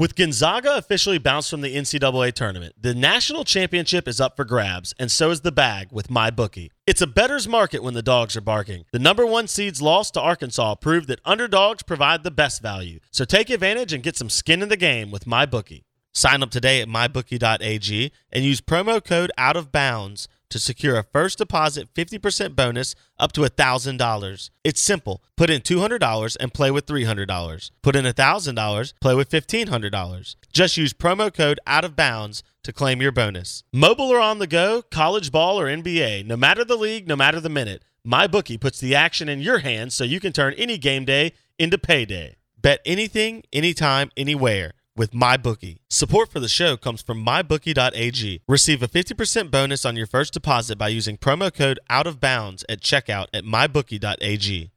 With Gonzaga officially bounced from the NCAA tournament, the national championship is up for grabs, and so is the bag with MyBookie. It's a bettor's market when the dogs are barking. The number one seeds lost to Arkansas proved that underdogs provide the best value. So take advantage and get some skin in the game with MyBookie. Sign up today at mybookie.ag and use promo code out of bounds to secure a first deposit 50% bonus up to $1,000. It's simple. Put in $200 and play with $300. Put in $1,000, play with $1,500. Just use promo code out of bounds to claim your bonus. Mobile or on the go, college ball or NBA, no matter the league, no matter the minute, MyBookie puts the action in your hands so you can turn any game day into payday. Bet anything, anytime, anywhere with MyBookie. Support for the show comes from MyBookie.ag. Receive a 50% bonus on your first deposit by using promo code Out of Bounds at checkout at MyBookie.ag.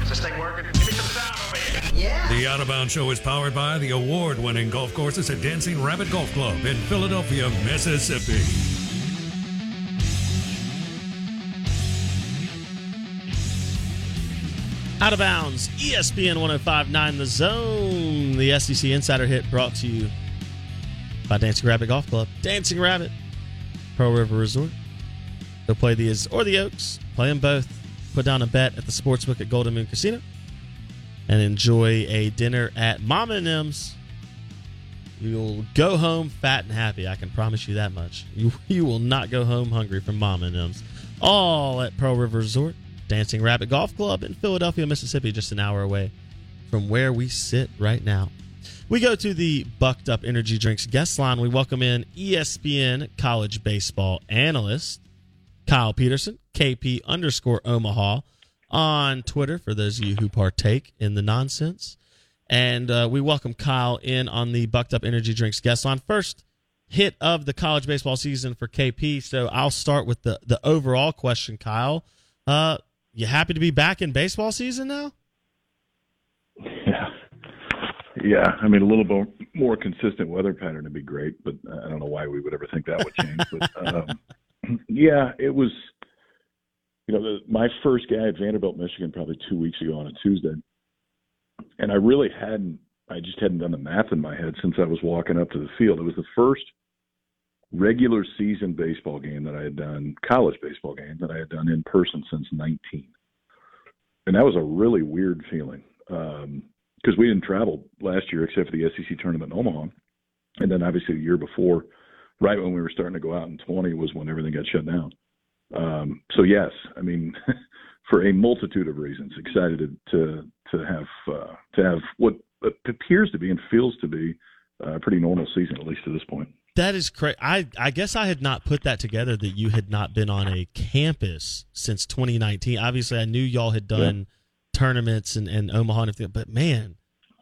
Is this thing working? Give me some sound over here. The Out of Bounds Show is powered by the award winning golf courses at Dancing Rabbit Golf Club in Philadelphia, Mississippi. Out of bounds, ESPN 1059 The Zone. The SEC Insider Hit brought to you by Dancing Rabbit Golf Club. Dancing Rabbit, Pearl River Resort. Go play the Is or the Oaks. Play them both. Put down a bet at the sportsbook at Golden Moon Casino and enjoy a dinner at Mama and M's. You'll go home fat and happy. I can promise you that much. You, you will not go home hungry from Mama and M's. All at Pearl River Resort. Dancing Rabbit Golf Club in Philadelphia, Mississippi, just an hour away from where we sit right now. We go to the Bucked Up Energy Drinks guest line. We welcome in ESPN college baseball analyst Kyle Peterson, KP underscore Omaha on Twitter for those of you who partake in the nonsense. And uh, we welcome Kyle in on the Bucked Up Energy Drinks guest line. First hit of the college baseball season for KP. So I'll start with the, the overall question, Kyle. Uh, you happy to be back in baseball season now? Yeah, yeah. I mean, a little bit more consistent weather pattern would be great, but I don't know why we would ever think that would change. but um, yeah, it was. You know, the, my first guy at Vanderbilt, Michigan, probably two weeks ago on a Tuesday, and I really hadn't. I just hadn't done the math in my head since I was walking up to the field. It was the first regular season baseball game that I had done, college baseball game that I had done in person since 19. And that was a really weird feeling because um, we didn't travel last year except for the SEC tournament in Omaha. And then obviously the year before, right when we were starting to go out in 20 was when everything got shut down. Um, so yes, I mean, for a multitude of reasons, excited to to, to have uh, to have what appears to be and feels to be a pretty normal season, at least to this point. That is crazy. I I guess I had not put that together that you had not been on a campus since 2019. Obviously, I knew y'all had done yeah. tournaments and, and Omaha and everything, but man,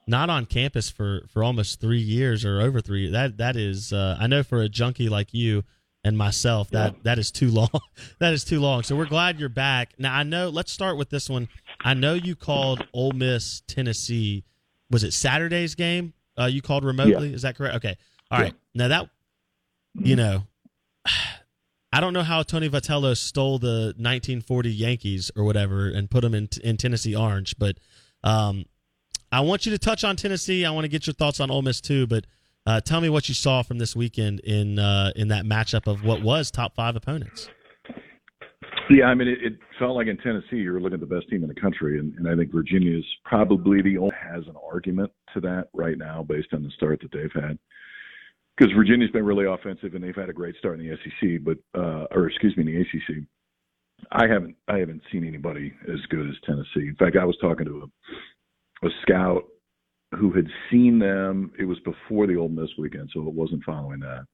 not on campus for, for almost three years or over three. That that is, uh, I know for a junkie like you and myself, that yeah. that is too long. that is too long. So we're glad you're back. Now I know. Let's start with this one. I know you called Ole Miss Tennessee was it Saturday's game? Uh, you called remotely. Yeah. Is that correct? Okay. all right Yeah. Now that you know, I don't know how Tony Vitello stole the 1940 Yankees or whatever and put them in in Tennessee orange, but um, I want you to touch on Tennessee. I want to get your thoughts on Ole Miss too, but uh, tell me what you saw from this weekend in uh, in that matchup of what was top five opponents. Yeah, I mean, it, it felt like in Tennessee you were looking at the best team in the country, and, and I think Virginia is probably the only has an argument to that right now based on the start that they've had. Because Virginia's been really offensive and they've had a great start in the SEC, but uh, or excuse me, in the ACC. I haven't I haven't seen anybody as good as Tennessee. In fact, I was talking to a, a scout who had seen them. It was before the Ole Miss weekend, so it wasn't following that.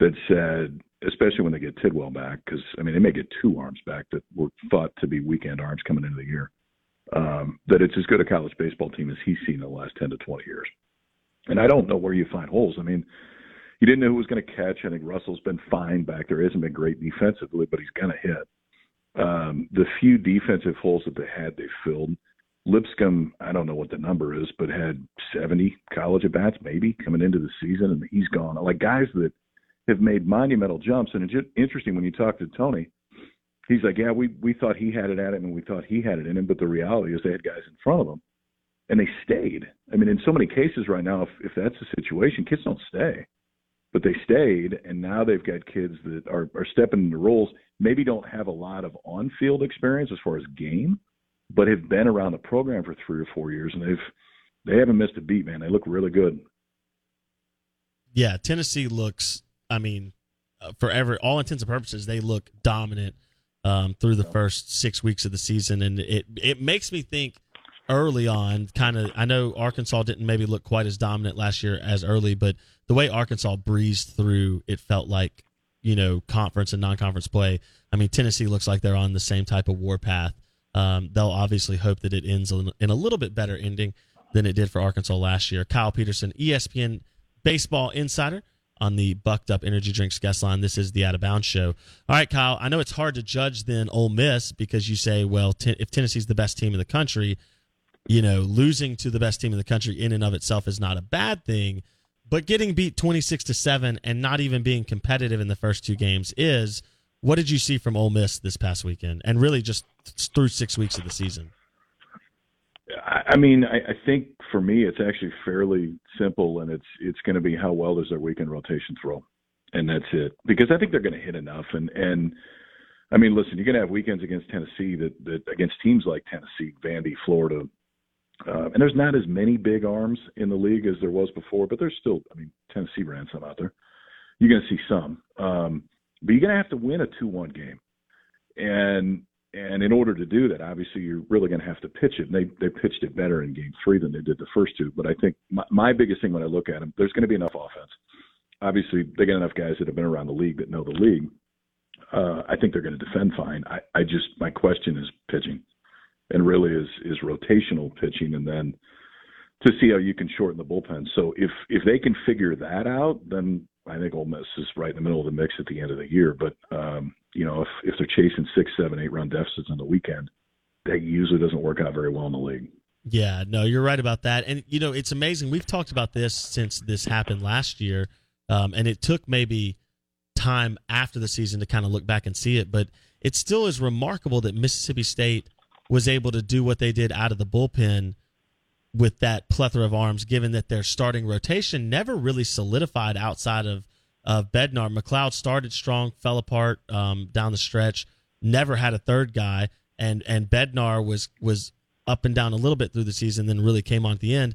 That said, especially when they get Tidwell back, because I mean they may get two arms back that were thought to be weekend arms coming into the year. Um, that it's as good a college baseball team as he's seen in the last ten to twenty years. And I don't know where you find holes. I mean, you didn't know who was going to catch. I think Russell's been fine back there. He hasn't been great defensively, but he's going to hit. Um, the few defensive holes that they had, they filled. Lipscomb, I don't know what the number is, but had 70 college at bats maybe coming into the season, and he's gone. Like guys that have made monumental jumps, and it's interesting when you talk to Tony. He's like, yeah, we we thought he had it at him, and we thought he had it in him, but the reality is they had guys in front of them, and they stayed. I mean, in so many cases right now, if if that's the situation, kids don't stay but they stayed and now they've got kids that are, are stepping into roles maybe don't have a lot of on-field experience as far as game but have been around the program for three or four years and they've they haven't missed a beat man they look really good Yeah, Tennessee looks. I mean, uh, for every all intents and purposes, they look dominant um, through the first six weeks of the season, and it it makes me think early on. Kind of, I know Arkansas didn't maybe look quite as dominant last year as early, but the way Arkansas breezed through, it felt like you know conference and non-conference play. I mean, Tennessee looks like they're on the same type of warpath. Um, they'll obviously hope that it ends in a little bit better ending than it did for Arkansas last year. Kyle Peterson, ESPN baseball insider on the Bucked Up Energy Drinks guest line. This is the Out of Bounds show. All right, Kyle. I know it's hard to judge then Ole Miss because you say, well, if Tennessee's the best team in the country, you know, losing to the best team in the country in and of itself is not a bad thing. But getting beat twenty six to seven and not even being competitive in the first two games is. What did you see from Ole Miss this past weekend, and really just through six weeks of the season? I mean, I, think for me, it's actually fairly simple, and it's it's going to be how well does their weekend rotation throw, and that's it. Because I think they're going to hit enough, and and I mean, listen, you're going to have weekends against Tennessee that that against teams like Tennessee, Vandy, Florida, uh, and there's not as many big arms in the league as there was before, but there's still, I mean, Tennessee ran some out there. You're going to see some, um, but you're going to have to win a two-one game, and and in order to do that, obviously you're really going to have to pitch it. And they they pitched it better in Game Three than they did the first two. But I think my, my biggest thing when I look at them, there's going to be enough offense. Obviously, they got enough guys that have been around the league that know the league. Uh, I think they're going to defend fine. I, I just my question is pitching, and really is is rotational pitching, and then to see how you can shorten the bullpen. So if if they can figure that out, then I think Ole Miss is right in the middle of the mix at the end of the year. But um, you know, if if they're chasing six, seven, eight run deficits on the weekend, that usually doesn't work out very well in the league. Yeah, no, you're right about that. And you know, it's amazing. We've talked about this since this happened last year, um, and it took maybe time after the season to kind of look back and see it. But it still is remarkable that Mississippi State was able to do what they did out of the bullpen with that plethora of arms, given that their starting rotation never really solidified outside of of Bednar. MacLeod started strong, fell apart um, down the stretch, never had a third guy, and and Bednar was was up and down a little bit through the season, then really came on at the end.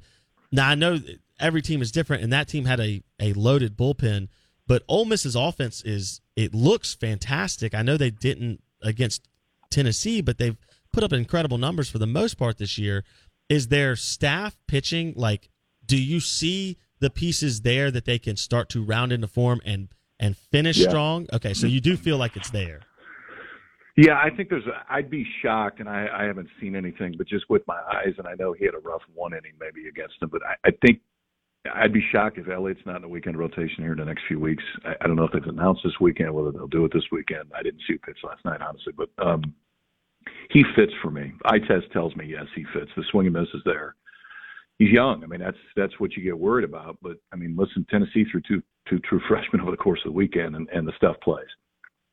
Now I know every team is different, and that team had a a loaded bullpen, but Ole Miss's offense is it looks fantastic. I know they didn't against Tennessee, but they've put up incredible numbers for the most part this year. Is their staff pitching like? Do you see the pieces there that they can start to round into form and and finish Yeah. strong? Okay, so you do feel like it's there. Yeah, I think there's. A, I'd be shocked, and I, I haven't seen anything, but just with my eyes, and I know he had a rough one inning maybe against them, but I, I think I'd be shocked if Elliott's not in the weekend rotation here in the next few weeks. I, I don't know if they've announced this weekend whether they'll do it this weekend. I didn't see a pitch last night, honestly, but um, he fits for me. Eye test tells me yes, he fits. The swing and miss is there. he's young. I mean, that's that's what you get worried about. But I mean, listen, Tennessee threw two two true freshmen over the course of the weekend, and, and the stuff plays.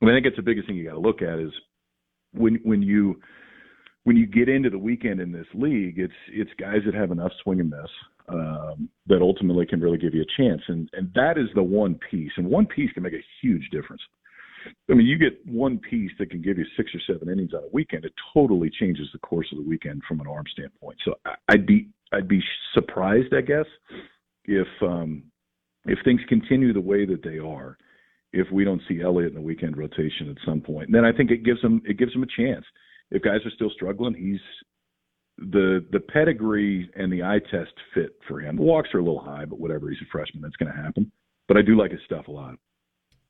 I mean, I think it's the biggest thing you got to look at is when when you when you get into the weekend in this league, it's it's guys that have enough swing and miss um, that ultimately can really give you a chance, and and that is the one piece, and one piece can make a huge difference. I mean, you get one piece that can give you six or seven innings on a weekend. It totally changes the course of the weekend from an arm standpoint. So I'd be I'd be surprised, I guess, if um, if things continue the way that they are, if we don't see Elliott in the weekend rotation at some point. And then I think it gives him it gives him a chance. If guys are still struggling, he's the the pedigree and the eye test fit for him. The walks are a little high, but whatever. He's a freshman. That's going to happen. But I do like his stuff a lot.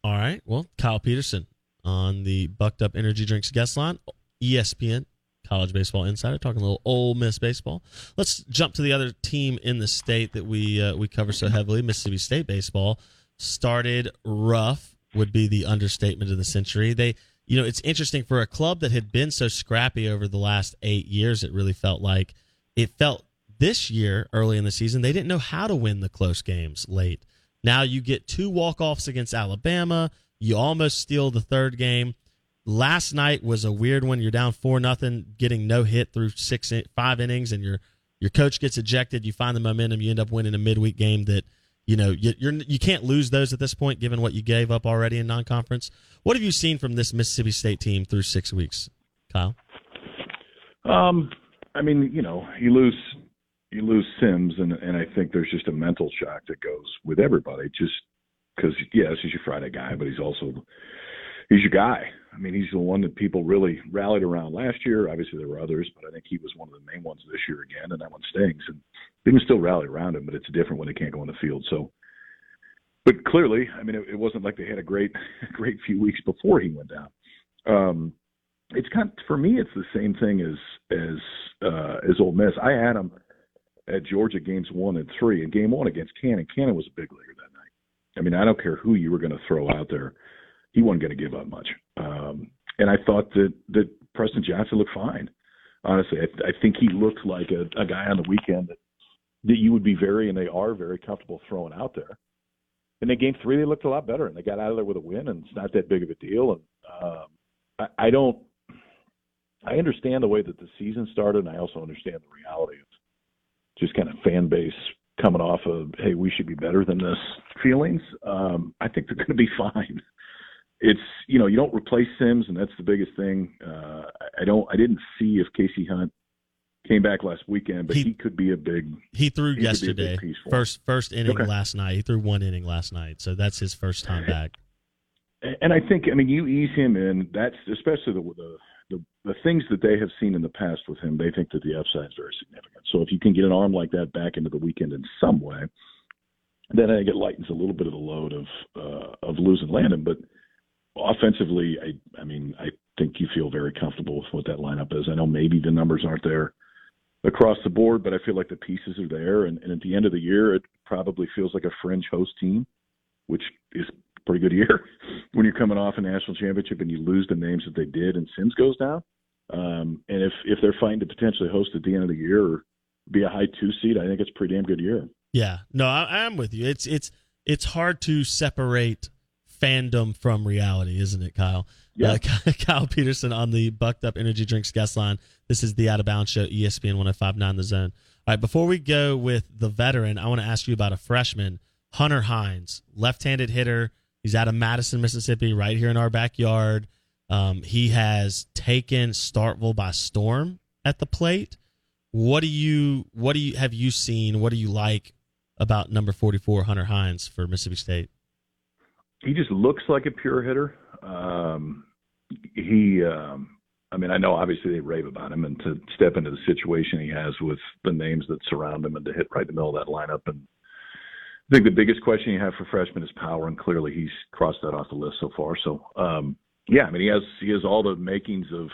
All right. Well, Kyle Peterson on the Bucked Up Energy Drinks guest line, ESPN College Baseball Insider, talking a little Ole Miss baseball. Let's jump to the other team in the state that we uh, we cover so heavily, Mississippi State baseball. Started rough would be the understatement of the century. They, you know, it's interesting for a club that had been so scrappy over the last eight years. It really felt like it felt this year early in the season they didn't know how to win the close games late. Now you get two walk offs against Alabama. You almost steal the third game. Last night was a weird one. You're down four nothing, getting no hit through six five innings, and your your coach gets ejected. You find the momentum. You end up winning a midweek game that you know you, you're you can't lose those at this point, given what you gave up already in non conference. What have you seen from this Mississippi State team through six weeks, Kyle? Um, I mean, you know, you lose you lose Sims, and and I think there's just a mental shock that goes with everybody. Just because, yes, he's your Friday guy, but he's also he's your guy. I mean, he's the one that people really rallied around last year. Obviously, there were others, but I think he was one of the main ones this year again, and that one stings. And they can still rally around him, but it's different when they can't go on the field. So, but clearly, I mean, it, it wasn't like they had a great, great few weeks before he went down. Um, it's kind of, for me, it's the same thing as as uh, as Ole Miss. I had them at Georgia games one and three. And game one against Cannon, Cannon was a big leaguer that night. I mean, I don't care who you were going to throw out there, he wasn't going to give up much. Um, and I thought that that Preston Johnson looked fine. Honestly, I, I think he looked like a, a guy on the weekend that that you would be very and they are very comfortable throwing out there. And in game three, they looked a lot better and they got out of there with a win, and it's not that big of a deal. And um, I, I don't. I understand the way that the season started, and I also understand the reality of just kind of fan base coming off of hey we should be better than this feelings um i think they're going to be fine. It's you know you don't replace sims and that's the biggest thing. Uh i don't i didn't see if KC hunt came back last weekend but he, he could be a big he threw he yesterday. first first inning okay. last night. He threw one inning last night so that's his first time back. And i think i mean you ease him in that's especially the the the, the things that they have seen in the past with him, they think that the upside is very significant. So if you can get an arm like that back into the weekend in some way, then I think it lightens a little bit of the load of uh, of losing Landon. But offensively, I I mean I think you feel very comfortable with what that lineup is. I know maybe the numbers aren't there across the board, but I feel like the pieces are there. And, and at the end of the year, it probably feels like a fringe host team, which is pretty good year when you're coming off a national championship and you lose the names that they did and Sims goes down. Um, and if if they're fighting to potentially host at the end of the year or be a high two seed, I think it's a pretty damn good year. Yeah, no, I, I'm with you. It's it's it's hard to separate fandom from reality, isn't it, Kyle? Yeah. Uh, Kyle Peterson on the Bucked Up Energy Drinks guest line. This is the Out of Bounds Show, ESPN 1059 The Zone. All right, before we go with the veteran, I want to ask you about a freshman, Hunter Hines, left handed hitter He's out of Madison, Mississippi, right here in our backyard. Um, he has taken Starkville by storm at the plate. What do you what do you have you seen? What do you like about number forty four Hunter Hines for Mississippi State? He just looks like a pure hitter. Um, he, um, I mean, I know obviously they rave about him, and to step into the situation he has with the names that surround him, and to hit right in the middle of that lineup and I think the biggest question you have for freshmen is power, and clearly he's crossed that off the list so far. So, um, yeah, I mean, he has he has all the makings of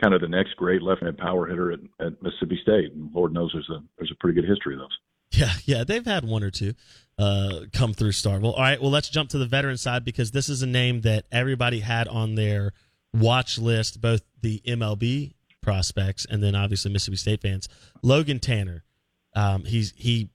kind of the next great left-hand power hitter at, at Mississippi State, and Lord knows there's a there's a pretty good history of those. Yeah, yeah, they've had one or two uh, come through Star. Well, All right, well, let's jump to the veteran side because this is a name that everybody had on their watch list, both the MLB prospects and then obviously Mississippi State fans. Logan Tanner Um, he's he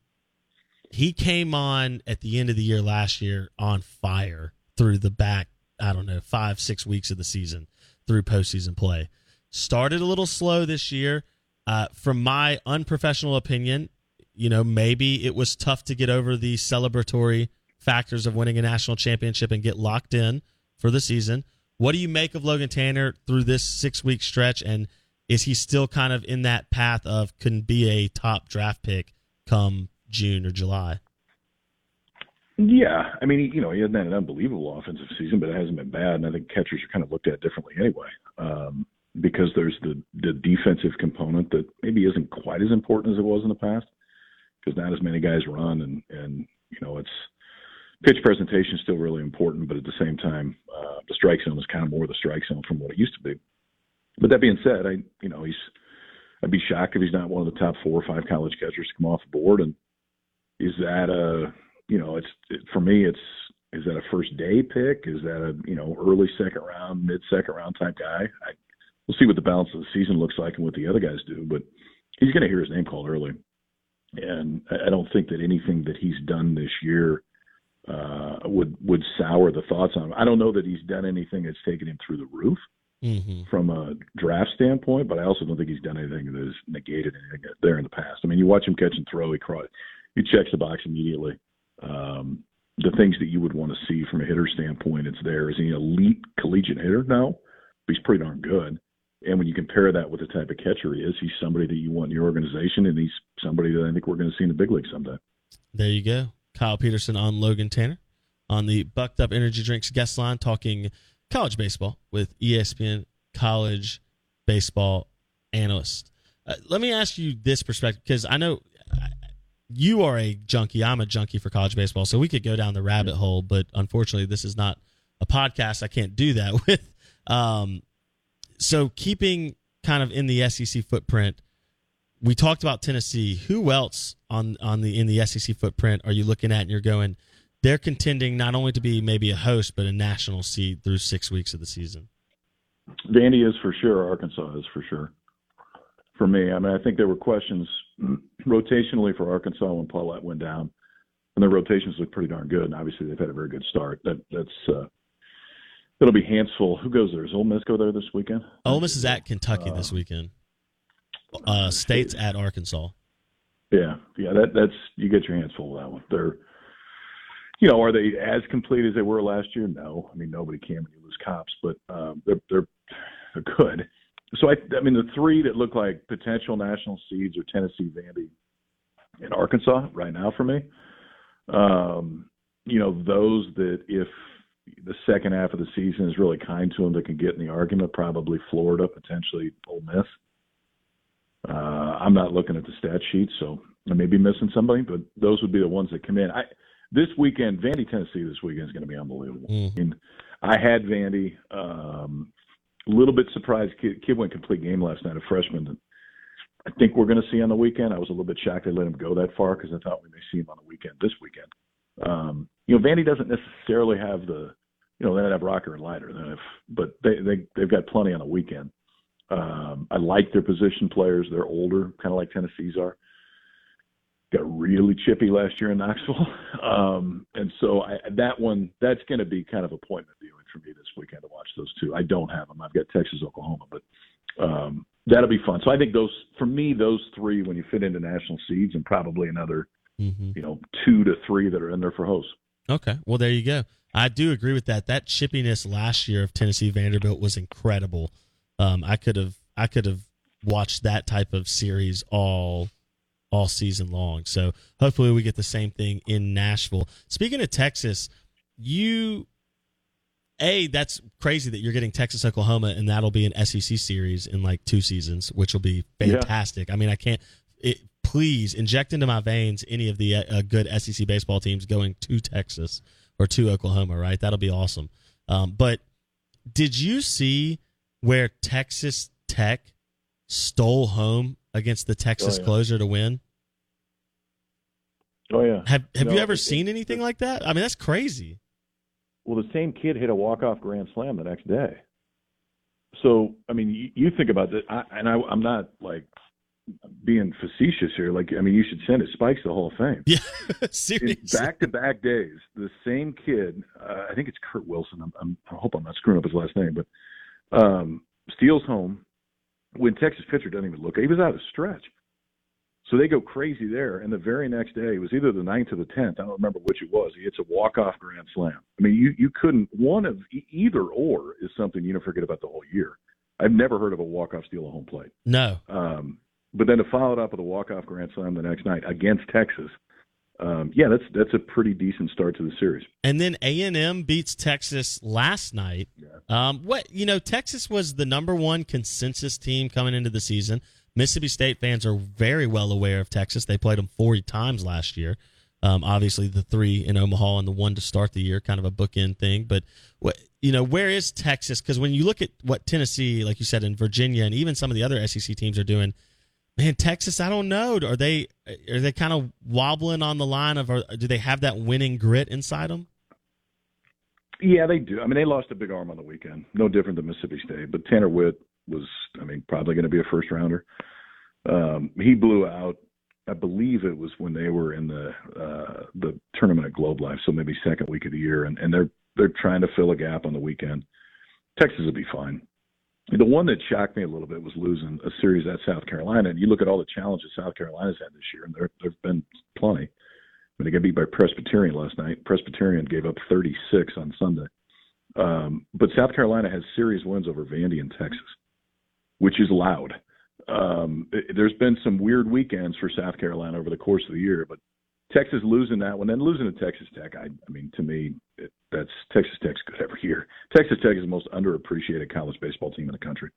he came on at the end of the year last year on fire through the back. I don't know five six weeks of the season through postseason play. Started a little slow this year. Uh, from my unprofessional opinion, you know maybe it was tough to get over the celebratory factors of winning a national championship and get locked in for the season. What do you make of Logan Tanner through this six week stretch? And is he still kind of in that path of can be a top draft pick come June or July? Yeah, I mean, you know, he hasn't had an unbelievable offensive season, but it hasn't been bad. And I think catchers are kind of looked at differently anyway, um, because there's the the defensive component that maybe isn't quite as important as it was in the past, because not as many guys run, and and you know, it's pitch presentation is still really important, but at the same time, uh, the strike zone is kind of more the strike zone from what it used to be. But that being said, I you know he's I'd be shocked if he's not one of the top four or five college catchers to come off the board. And is that a you know it's it, for me it's is that a first day pick? Is that a you know early second round, mid second round type guy? I, we'll see what the balance of the season looks like and what the other guys do, but he's going to hear his name called early. And I don't think that anything that he's done this year uh, would would sour the thoughts on him. I don't know that he's done anything that's taken him through the roof mm-hmm. from a draft standpoint, but I also don't think he's done anything that has negated anything there in the past. I mean, you watch him catch and throw, he cry, he checks the box immediately. Um, the things that you would want to see from a hitter standpoint, it's there. Is he an elite collegiate hitter? No, but he's pretty darn good. And when you compare that with the type of catcher he is, he's somebody that you want in your organization, and he's somebody that I think we're going to see in the big league someday. There you go. Kyle Peterson on Logan Tanner on the Bucked Up Energy Drinks guest line talking college baseball with ESPN college baseball analyst. Uh, let me ask you this perspective because I know you are a junkie. I'm a junkie for college baseball, so we could go down the rabbit hole, but unfortunately, this is not a podcast. I can't do that with. Um, so keeping kind of in the SEC footprint, we talked about Tennessee. Who else on on the in the SEC footprint are you looking at and you're going? they're contending not only to be maybe a host but a national seed through six weeks of the season. Vandy is for sure. Arkansas is for sure. For me, I mean, I think there were questions rotationally for Arkansas when Pallette went down, and their rotations look pretty darn good. And obviously, they've had a very good start. That that's uh, it'll be Hansel. Who goes there? Does Ole Miss go there this weekend? Ole Miss is at Kentucky uh, this weekend. Uh, State's at Arkansas. Yeah, yeah. That that's you get your hands full with that one. They're you know, are they as complete as they were last year? No. I mean, nobody can when you lose Kopps, but um, they're they're they're good. So I, I mean, the three that look like potential national seeds are Tennessee, Vandy, and Arkansas right now for me. Um, you know, those that if the second half of the season is really kind to them that can get in the argument, probably Florida, potentially Ole Miss. Uh, I'm not looking at the stat sheet, so I may be missing somebody, but those would be the ones that come in. I this weekend, Vandy, Tennessee, this weekend is going to be unbelievable. Mm. I mean, I had Vandy. Um, a little bit surprised. Kid, kid went complete game last night. A freshman. That I think we're going to see on the weekend. I was a little bit shocked they let him go that far because I thought we may see him on the weekend this weekend. Um, you know, Vandy doesn't necessarily have the, you know, they don't have Rocker and Leiter, they have, but they they they've got plenty on the weekend. Um, I like their position players. They're older, kind of like Tennessee's are got really chippy last year in Knoxville. Um, and so I, that one, that's going to be kind of appointment viewing for me this weekend to watch those two. I don't have them. I've got Texas, Oklahoma, but um, that'll be fun. So I think those, for me, those three, when you fit into national seeds and probably another, mm-hmm. you know, two to three that are in there for hosts. Okay. Well, there you go. I do agree with that. That chippiness last year of Tennessee Vanderbilt was incredible. Um, I could have, I could have watched that type of series all all season long. So hopefully we get the same thing in Nashville. Speaking of Texas, you a that's crazy that you're getting Texas Oklahoma and that'll be an SEC series in like two seasons, which will be fantastic. Yeah. I mean, I can't. It, please inject into my veins any of the uh, good SEC baseball teams going to Texas or to Oklahoma. Right, that'll be awesome. Um, but did you see where Texas Tech stole home against the Texas oh, yeah. closer to win? Oh yeah. Have Have no, you ever it, seen anything it, like that? I mean, that's crazy. Well, the same kid hit a walk off grand slam the next day. So I mean, you, you think about that, I, and I, I'm not like being facetious here. Like, I mean, you should send it Spikes the Hall of Fame. Yeah, seriously. Back to back days, the same kid. Uh, I think it's Kurt Wilson. I'm, I'm, I hope I'm not screwing up his last name, but um, steals home when Texas pitcher doesn't even look. He was out of stretch. So they go crazy there, and the very next day it was either the ninth or the tenth. I don't remember which it was. He hits a walk off grand slam. I mean, you you couldn't one of either or is something you don't forget about the whole year. I've never heard of a walk off steal a home plate. No. Um, but then to follow it up with a walk off grand slam the next night against Texas, um, yeah, that's that's a pretty decent start to the series. And then A and M beats Texas last night. Yeah. Um, what you know, Texas was the number one consensus team coming into the season. Mississippi State fans are very well aware of Texas. They played them 40 times last year. Um, obviously, the three in Omaha and the one to start the year, kind of a bookend thing. But what you know, where is Texas? Because when you look at what Tennessee, like you said, in Virginia, and even some of the other SEC teams are doing, man, Texas, I don't know. Are they are they kind of wobbling on the line of? Or do they have that winning grit inside them? Yeah, they do. I mean, they lost a big arm on the weekend. No different than Mississippi State. But Tanner Witt was, I mean, probably going to be a first rounder. Um, he blew out. I believe it was when they were in the uh, the tournament at Globe Life, so maybe second week of the year, and, and they're they're trying to fill a gap on the weekend. Texas will be fine. The one that shocked me a little bit was losing a series at South Carolina. And you look at all the challenges South Carolina's had this year, and there there've been plenty. I mean, they got beat by Presbyterian last night. Presbyterian gave up 36 on Sunday. Um, but South Carolina has series wins over Vandy and Texas, which is loud. Um, there's been some weird weekends for South Carolina over the course of the year, but Texas losing that one, then losing to Texas Tech. I, I mean, to me, it, that's Texas Tech's good every year. Texas Tech is the most underappreciated college baseball team in the country.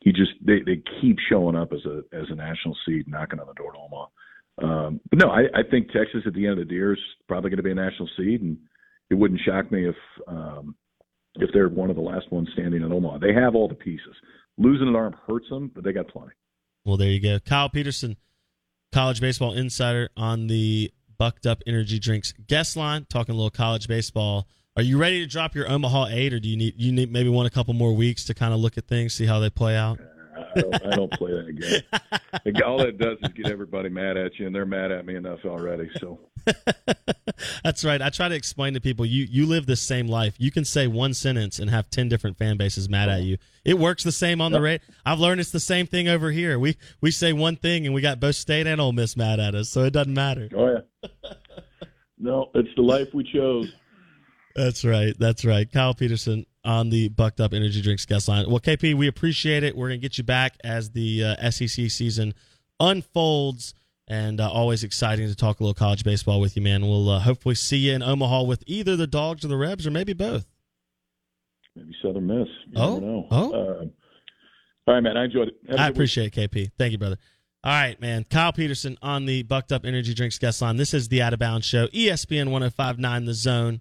He just they they keep showing up as a as a national seed, knocking on the door to Omaha. Um, but no, I, I think Texas at the end of the year is probably going to be a national seed, and it wouldn't shock me if um, if they're one of the last ones standing in Omaha. They have all the pieces. Losing an arm hurts them, but they got plenty. Well, there you go. Kyle Peterson, college baseball insider on the Bucked Up Energy Drinks guest line, talking a little college baseball. Are you ready to drop your Omaha eight, or do you need you need maybe want a couple more weeks to kind of look at things, see how they play out? Uh, I don't, I don't play that game. All that does is get everybody mad at you, and they're mad at me enough already. So that's right. I try to explain to people you you live this same life. You can say one sentence and have ten different fan bases mad at you. It works the same on the rate. I've learned it's the same thing over here. We we say one thing and we got both state and Ole Miss mad at us, so it doesn't matter. Oh yeah. no, it's the life we chose. That's right. That's right. Kyle Peterson on the Bucked Up Energy Drinks guest line. Well, KP, we appreciate it. We're going to get you back as the uh, SEC season unfolds, and uh, always exciting to talk a little college baseball with you, man. We'll uh, hopefully see you in Omaha with either the Dogs or the Rebs, or maybe both. Maybe Southern Miss. You oh, oh. Uh, all right, man. I enjoyed it. I appreciate week. it, KP. Thank you, brother. All right, man. Kyle Peterson on the Bucked Up Energy Drinks guest line. This is the Out of Bounds Show, ESPN 1059 The Zone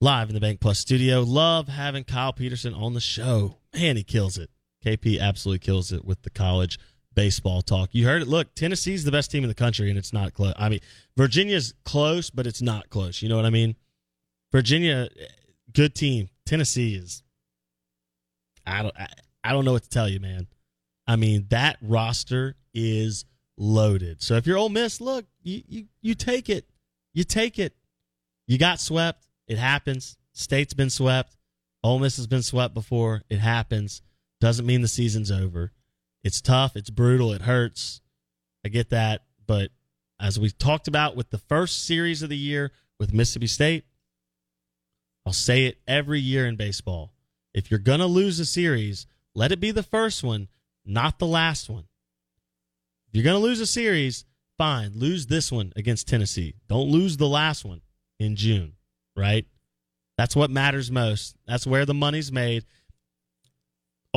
live in the BankPlus studio. Love having Kyle Peterson on the show. Man, he kills it. KP absolutely kills it with the college baseball talk. You heard it. Look, Tennessee's the best team in the country, and it's not close. I mean, Virginia's close, but it's not close. You know what I mean? Virginia, good team. Tennessee is. I don't. I, I don't know what to tell you, man. I mean, that roster is loaded. So if you're Ole Miss, look, you you, you take it. You take it. You got swept. It happens. State's been swept. Ole Miss has been swept before. It happens. Doesn't mean the season's over. It's tough. It's brutal. It hurts. I get that. But as we talked about with the first series of the year with Mississippi State, I'll say it every year in baseball. If you're going to lose a series, let it be the first one, not the last one. If you're going to lose a series, fine, lose this one against Tennessee. Don't lose the last one in June right? That's what matters most. That's where the money's made.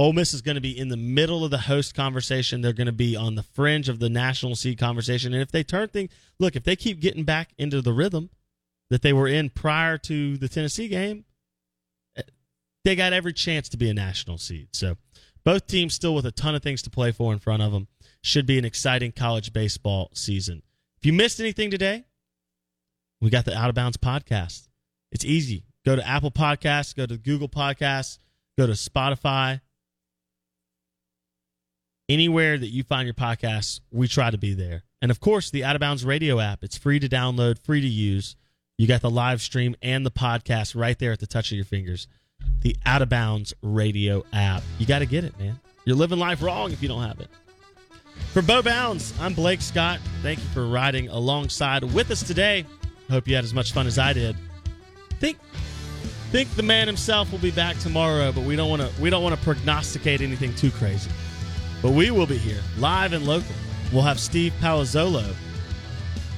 Ole Miss is going to be in the middle of the host conversation. They're going to be on the fringe of the national seed conversation. And if they turn things, look, if they keep getting back into the rhythm that they were in prior to the Tennessee game, eh, they got every chance to be a national seed. So both teams still with a ton of things to play for in front of them. Should be an exciting college baseball season. If you missed anything today, we got the Out of Bounds podcast. It's easy. Go to Apple Podcasts, go to Google Podcasts, go to Spotify. Anywhere that you find your podcasts, we try to be there. And of course, the Out of Bounds radio app. It's free to download, free to use. You got the live stream and the podcast right there at the touch of your fingers. The Out of Bounds radio app. You got to get it, man. You're living life wrong if you don't have it. For Bo Bounds, I'm Blake Scott. Thank you for riding alongside with us today. Hope you had as much fun as I did. Think think the man himself will be back tomorrow, but we don't want to we don't want to prognosticate anything too crazy. But we will be here live and local. We'll have Steve Palazzolo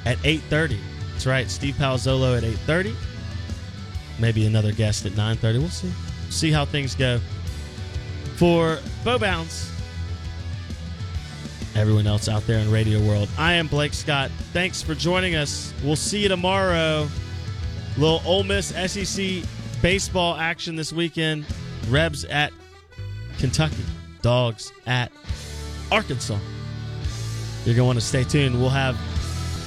at 8:30. That's right, Steve Palazzolo at 8:30. Maybe another guest at 9:30. We'll see. See how things go. For Bo Bounds, everyone else out there in radio world, I am Blake Scott. Thanks for joining us. We'll see you tomorrow. Little Ole Miss SEC baseball action this weekend. Rebs at Kentucky. Dogs at Arkansas. You're want to stay tuned. We'll have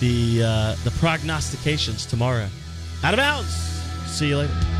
the uh, the prognostications tomorrow. Out of bounds. See you later.